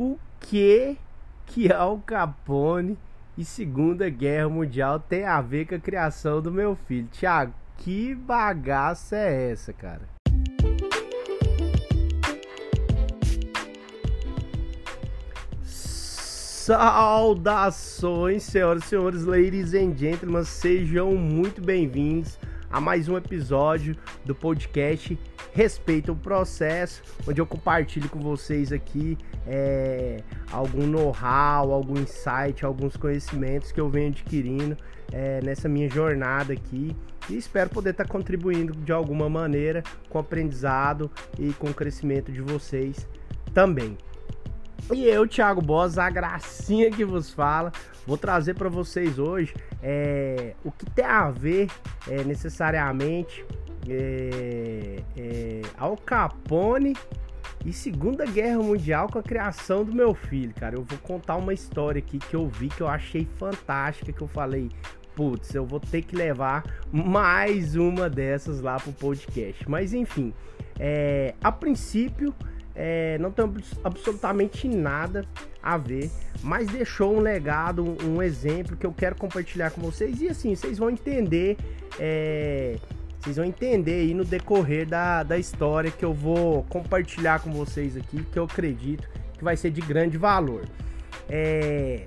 o que que Al Capone e Segunda Guerra Mundial tem a ver com a criação do meu filho? Tiago, que bagaça é essa, cara? Saudações, senhoras e senhores, ladies and gentlemen, sejam muito bem-vindos a mais um episódio do podcast Respeita o Processo, onde eu compartilho com vocês aqui é, algum know-how, algum insight, alguns conhecimentos que eu venho adquirindo é, nessa minha jornada aqui e espero poder estar contribuindo de alguma maneira com o aprendizado e com o crescimento de vocês também. E eu, Thiago Boss, a gracinha que vos fala, vou trazer para vocês hoje é, o que tem a ver é, necessariamente é, é, Al Capone e Segunda Guerra Mundial com a criação do meu filho, cara. Eu vou contar uma história aqui que eu vi que eu achei fantástica, que eu falei, putz, eu vou ter que levar mais uma dessas lá pro podcast. Mas enfim, é, a princípio é, não tem absolutamente nada a ver, mas deixou um legado, um, exemplo que eu quero compartilhar com vocês e assim vocês vão entender, é, vocês vão entender aí no decorrer da, da história que eu vou compartilhar com vocês aqui, que eu acredito que vai ser de grande valor. É,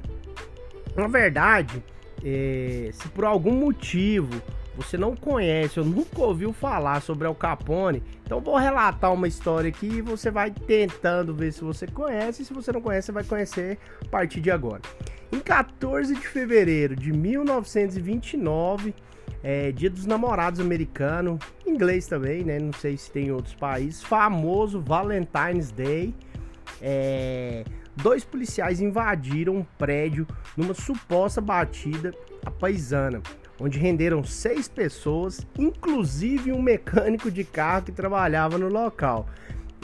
na verdade, é, se por algum motivo você não conhece ou nunca ouviu falar sobre Al Capone, então vou relatar uma história aqui e você vai tentando ver se você conhece. E se você não conhece, você vai conhecer a partir de agora. Em 14 de fevereiro de 1929, é, Dia dos Namorados americano, inglês também, né? Não sei se tem em outros países. Famoso Valentine's Day. É, dois policiais invadiram um prédio numa suposta batida à paisana onde renderam seis pessoas, inclusive um mecânico de carro que trabalhava no local.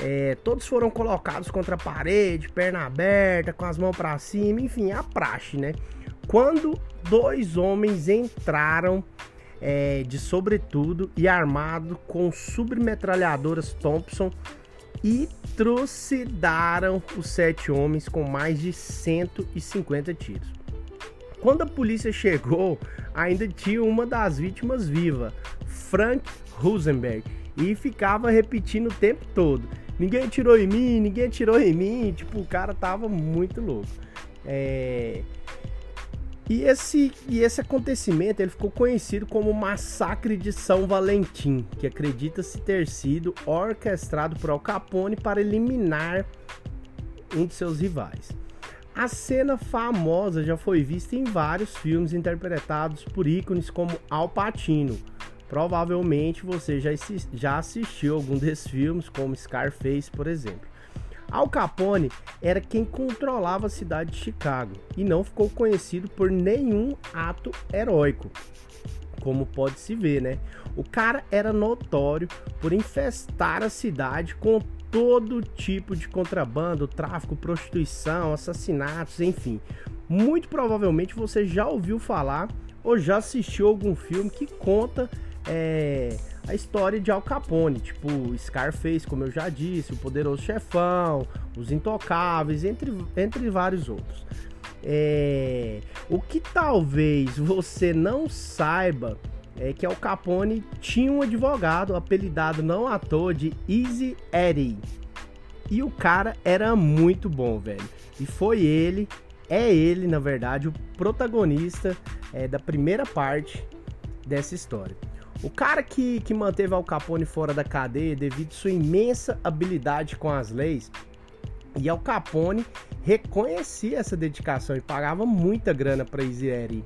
É, todos foram colocados contra a parede, perna aberta, com as mãos para cima, enfim, a praxe, né? Quando dois homens entraram é, de sobretudo e armado com submetralhadoras Thompson e trucidaram os sete homens com mais de 150 tiros. Quando a polícia chegou, ainda tinha uma das vítimas viva, Frank Rosenberg, e ficava repetindo o tempo todo: ninguém tirou em mim, ninguém tirou em mim. Tipo, o cara tava muito louco. É... E esse, e esse acontecimento ele ficou conhecido como Massacre de São Valentim, que acredita-se ter sido orquestrado por Al Capone para eliminar um de seus rivais. A cena famosa já foi vista em vários filmes interpretados por ícones como Al Pacino. Provavelmente você já, já assistiu algum desses filmes, como Scarface, por exemplo. Al Capone era quem controlava a cidade de Chicago e não ficou conhecido por nenhum ato heróico, como pode se ver, né? O cara era notório por infestar a cidade com todo tipo de contrabando, tráfico, prostituição, assassinatos, enfim. Muito provavelmente você já ouviu falar ou já assistiu algum filme que conta é, a história de Al Capone, tipo Scarface, como eu já disse, o Poderoso Chefão, Os Intocáveis, entre, entre vários outros. É, o que talvez você não saiba é que Al Capone tinha um advogado apelidado não à toa de Easy Eddie. E o cara era muito bom, velho. E foi ele, é ele, na verdade, o protagonista é, da primeira parte dessa história. O cara que, que manteve Al Capone fora da cadeia devido sua imensa habilidade com as leis. E Al Capone reconhecia essa dedicação e pagava muita grana para Easy Eddie.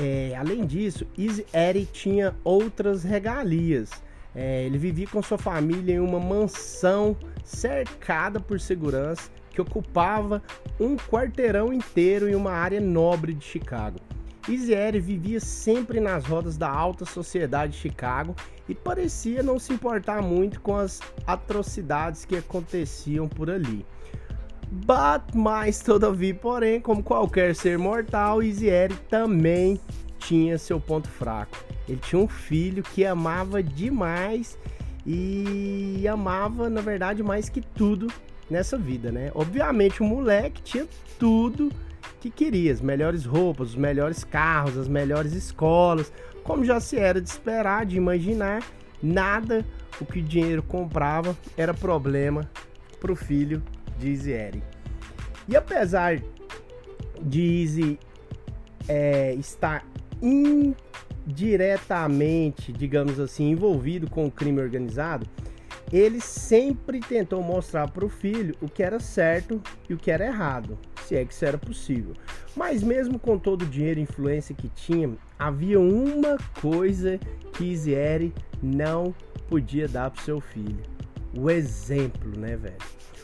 É, além disso, Easy Eddie tinha outras regalias. É, ele vivia com sua família em uma mansão cercada por segurança que ocupava um quarteirão inteiro em uma área nobre de Chicago. Eddie vivia sempre nas rodas da alta sociedade de Chicago e parecia não se importar muito com as atrocidades que aconteciam por ali. Mais todavia, porém, como qualquer ser mortal, Easy também tinha seu ponto fraco. Ele tinha um filho que amava demais e amava, na verdade, mais que tudo, nessa vida, né? Obviamente o moleque tinha tudo que queria, as melhores roupas, os melhores carros, as melhores escolas, como já se era de esperar, de imaginar, nada o que o dinheiro comprava era problema para o filho de Easy E apesar de Easy é, estar indiretamente, digamos assim, envolvido com o crime organizado, ele sempre tentou mostrar para o filho o que era certo e o que era errado, se é que isso era possível. Mas mesmo com todo o dinheiro e influência que tinha, havia uma coisa que Isieri não podia dar para seu filho: o exemplo, né, velho?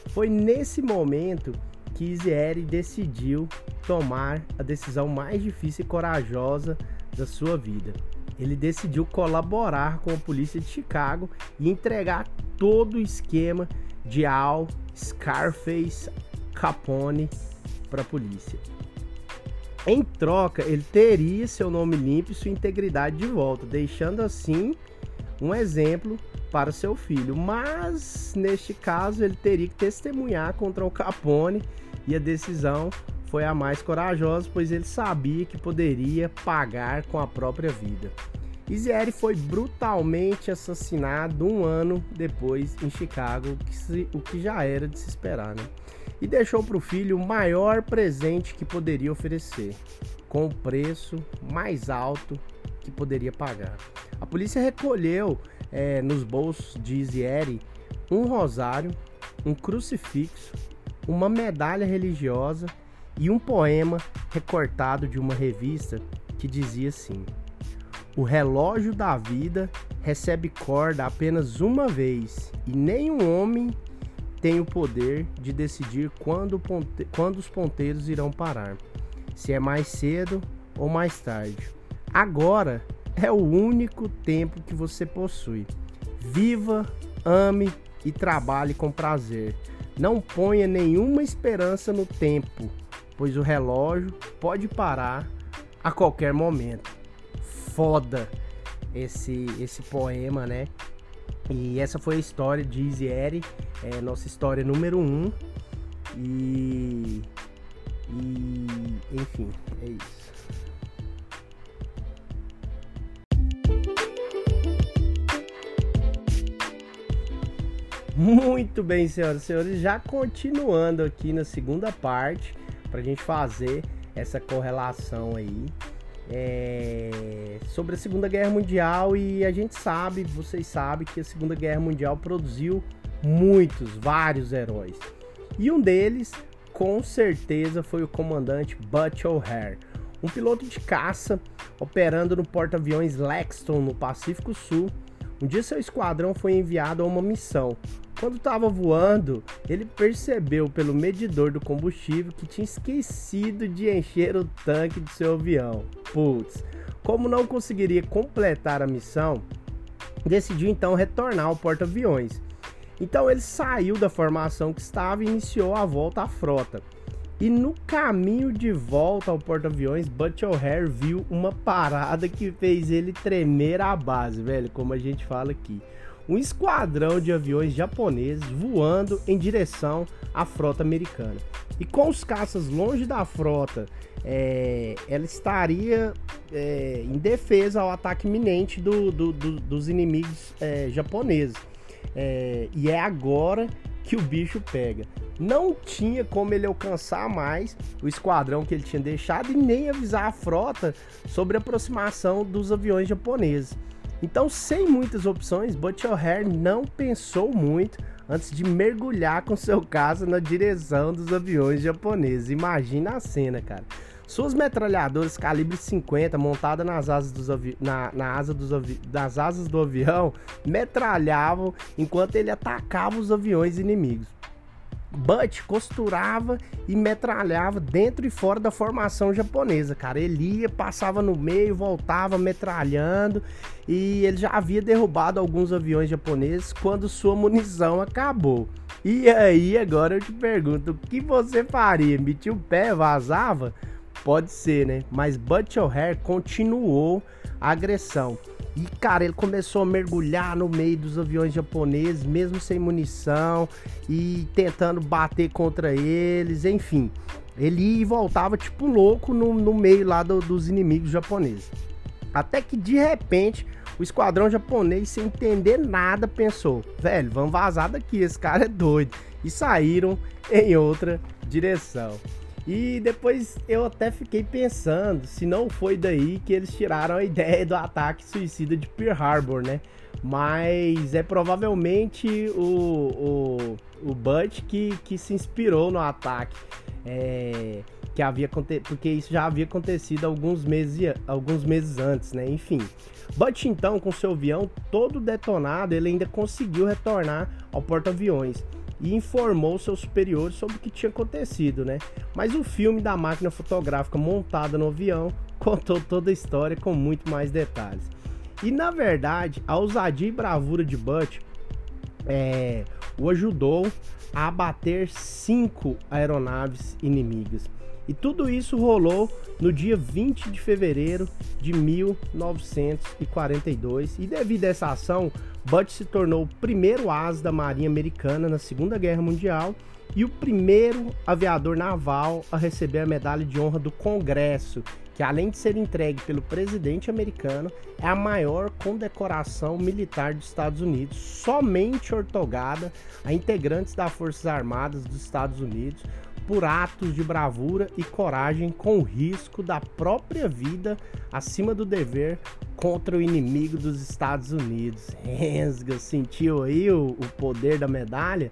Foi nesse momento que Isieri decidiu tomar a decisão mais difícil e corajosa da sua vida. Ele decidiu colaborar com a polícia de Chicago e entregar todo o esquema de Al Scarface Capone para a polícia. Em troca, ele teria seu nome limpo e sua integridade de volta, deixando assim um exemplo para seu filho. Mas neste caso, ele teria que testemunhar contra o Capone e a decisão foi a mais corajosa, pois ele sabia que poderia pagar com a própria vida. Isieri foi brutalmente assassinado um ano depois em Chicago, o o que já era de se esperar, né? E deixou para o filho o maior presente que poderia oferecer, com o preço mais alto que poderia pagar. A polícia recolheu é, nos bolsos de Isieri um rosário, um crucifixo, uma medalha religiosa e um poema recortado de uma revista que dizia assim: o relógio da vida recebe corda apenas uma vez e nenhum homem tem o poder de decidir quando, ponte... quando os ponteiros irão parar, se é mais cedo ou mais tarde. Agora é o único tempo que você possui. Viva, ame e trabalhe com prazer. Não ponha nenhuma esperança no tempo, pois o relógio pode parar a qualquer momento foda esse, esse poema, né? E essa foi a história de Easy é nossa história número um. E, e enfim, Muito bem, senhoras e senhores, já continuando aqui na segunda parte, para a gente fazer essa correlação aí é, sobre a Segunda Guerra Mundial e a gente sabe, vocês sabem que a Segunda Guerra Mundial produziu muitos, vários heróis. E um deles, com certeza, foi o comandante Butch O'Hare, um piloto de caça operando no porta-aviões Lexington no Pacífico Sul. Um dia seu esquadrão foi enviado a uma missão, quando estava voando, ele percebeu pelo medidor do combustível que tinha esquecido de encher o tanque do seu avião. Putz, como não conseguiria completar a missão, decidiu então retornar ao porta-aviões. Então ele saiu da formação que estava e iniciou a volta à frota. E no caminho de volta ao porta-aviões, Butch O'Hare viu uma parada que fez ele tremer a base, velho, como a gente fala aqui um esquadrão de aviões japoneses voando em direção à frota americana. E com os caças longe da frota, é, ela estaria é, em defesa ao ataque iminente do, do, do, dos inimigos é, japoneses. É, e é agora que o bicho pega. Não tinha como ele alcançar mais o esquadrão que ele tinha deixado e nem avisar a frota sobre a aproximação dos aviões japoneses. Então, sem muitas opções, Butch O'Hare não pensou muito antes de mergulhar com seu caça na direção dos aviões japoneses. Imagina a cena, cara. Suas metralhadoras calibre 50 montadas nas asas, dos avi na, na asa dos avi nas asas do avião metralhavam enquanto ele atacava os aviões inimigos. Butch costurava e metralhava dentro e fora da formação japonesa, cara. Ele ia, passava no meio, voltava metralhando e ele já havia derrubado alguns aviões japoneses quando sua munição acabou. E aí, agora eu te pergunto, o que você faria? Metia o pé, vazava? Pode ser, né? Mas Butch O'Hare continuou a agressão. E, cara, ele começou a mergulhar no meio dos aviões japoneses, mesmo sem munição, e tentando bater contra eles, enfim. Ele ia e voltava tipo louco no, no meio lá do, dos inimigos japoneses. Até que de repente o esquadrão japonês, sem entender nada, pensou: velho, vamos vazar daqui, esse cara é doido. E saíram em outra direção. E depois eu até fiquei pensando se não foi daí que eles tiraram a ideia do ataque suicida de Pearl Harbor, né? Mas é provavelmente o, o, o Butch que, que se inspirou no ataque. É, que havia porque isso já havia acontecido alguns meses, alguns meses antes, né? Enfim. Butch então, com seu avião todo detonado, ele ainda conseguiu retornar ao porta-aviões e informou seus superiores sobre o que tinha acontecido, né? Mas o filme da máquina fotográfica montada no avião contou toda a história com muito mais detalhes. E na verdade, a ousadia e bravura de Butch é, o ajudou a abater cinco aeronaves inimigas. E tudo isso rolou no dia 20 de fevereiro de 1942. E devido a essa ação, Butch se tornou o primeiro asa da Marinha Americana na Segunda Guerra Mundial e o primeiro aviador naval a receber a medalha de honra do Congresso, que além de ser entregue pelo presidente americano, é a maior condecoração militar dos Estados Unidos, somente ortogada a integrantes das Forças Armadas dos Estados Unidos por atos de bravura e coragem com o risco da própria vida acima do dever contra o inimigo dos Estados Unidos. Rensga, sentiu aí o, o poder da medalha?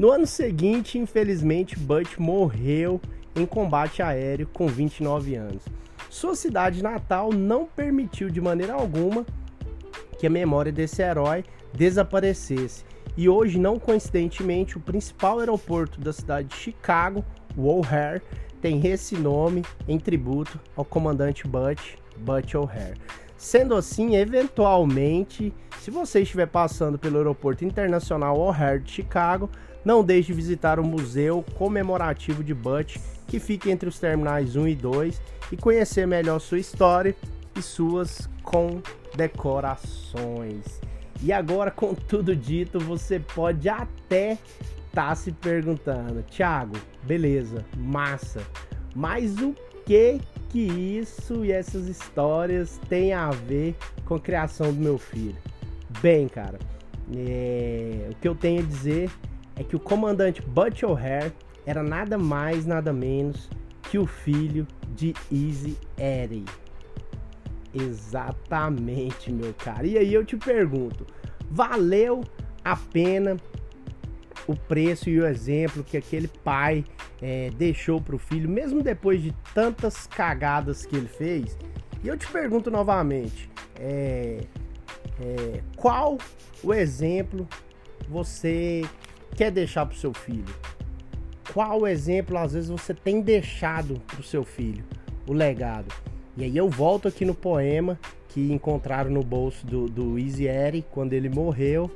No ano seguinte, infelizmente, Butch morreu em combate aéreo com 29 anos. Sua cidade natal não permitiu de maneira alguma que a memória desse herói desaparecesse e hoje, não coincidentemente, o principal aeroporto da cidade de Chicago, o O'Hare, tem esse nome em tributo ao comandante Butch, Butch O'Hare. Sendo assim, eventualmente, se você estiver passando pelo aeroporto internacional O'Hare de Chicago, não deixe de visitar o museu comemorativo de Butch, que fica entre os terminais 1 e 2, e conhecer melhor sua história e suas condecorações. E agora, com tudo dito, você pode até estar tá se perguntando, Thiago, beleza, massa, mas o que que isso e essas histórias têm a ver com a criação do meu filho? Bem, cara, é... o que eu tenho a dizer é que o comandante Butch O'Hare era nada mais, nada menos que o filho de Easy Eddie. Exatamente, meu cara. E aí eu te pergunto, valeu a pena o preço e o exemplo que aquele pai é, deixou para o filho, mesmo depois de tantas cagadas que ele fez? E eu te pergunto novamente, é, é, qual o exemplo você quer deixar para o seu filho? Qual exemplo às vezes você tem deixado para o seu filho? O legado. E aí eu volto aqui no poema que encontraram no bolso do, do Easy quando ele morreu,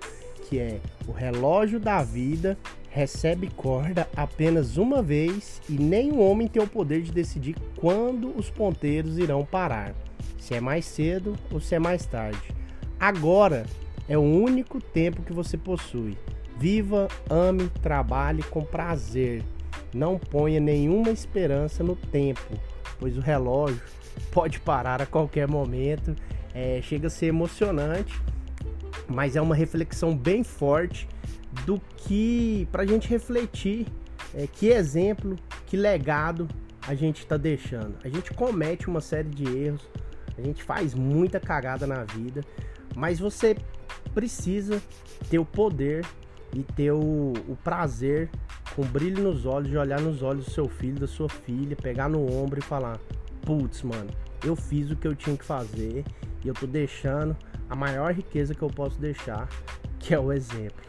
que é o relógio da vida recebe corda apenas uma vez e nenhum homem tem o poder de decidir quando os ponteiros irão parar, se é mais cedo ou se é mais tarde. Agora é o único tempo que você possui. Viva, ame, trabalhe com prazer. Não ponha nenhuma esperança no tempo, pois o relógio pode parar a qualquer momento. É, chega a ser emocionante, mas é uma reflexão bem forte do que para a gente refletir é, que exemplo, que legado a gente está deixando. A gente comete uma série de erros, a gente faz muita cagada na vida, mas você precisa ter o poder e ter o, o prazer com brilho nos olhos de olhar nos olhos do seu filho, da sua filha, pegar no ombro e falar: putz, mano, eu fiz o que eu tinha que fazer e eu tô deixando a maior riqueza que eu posso deixar, que é o exemplo.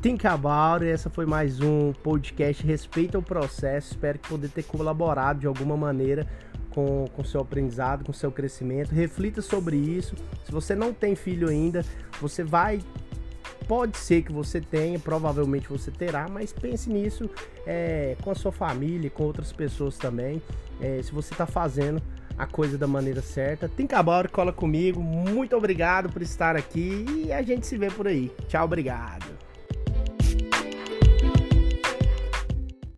Think about. Essa foi mais um podcast Respeita o Processo. Espero que poder ter colaborado de alguma maneira com o seu aprendizado, com seu crescimento. Reflita sobre isso. Se você não tem filho ainda, você vai Pode ser que você tenha, provavelmente você terá, mas pense nisso é, com a sua família, com outras pessoas também. É, se você está fazendo a coisa da maneira certa. Tem cabal, cola comigo. Muito obrigado por estar aqui e a gente se vê por aí. Tchau, obrigado.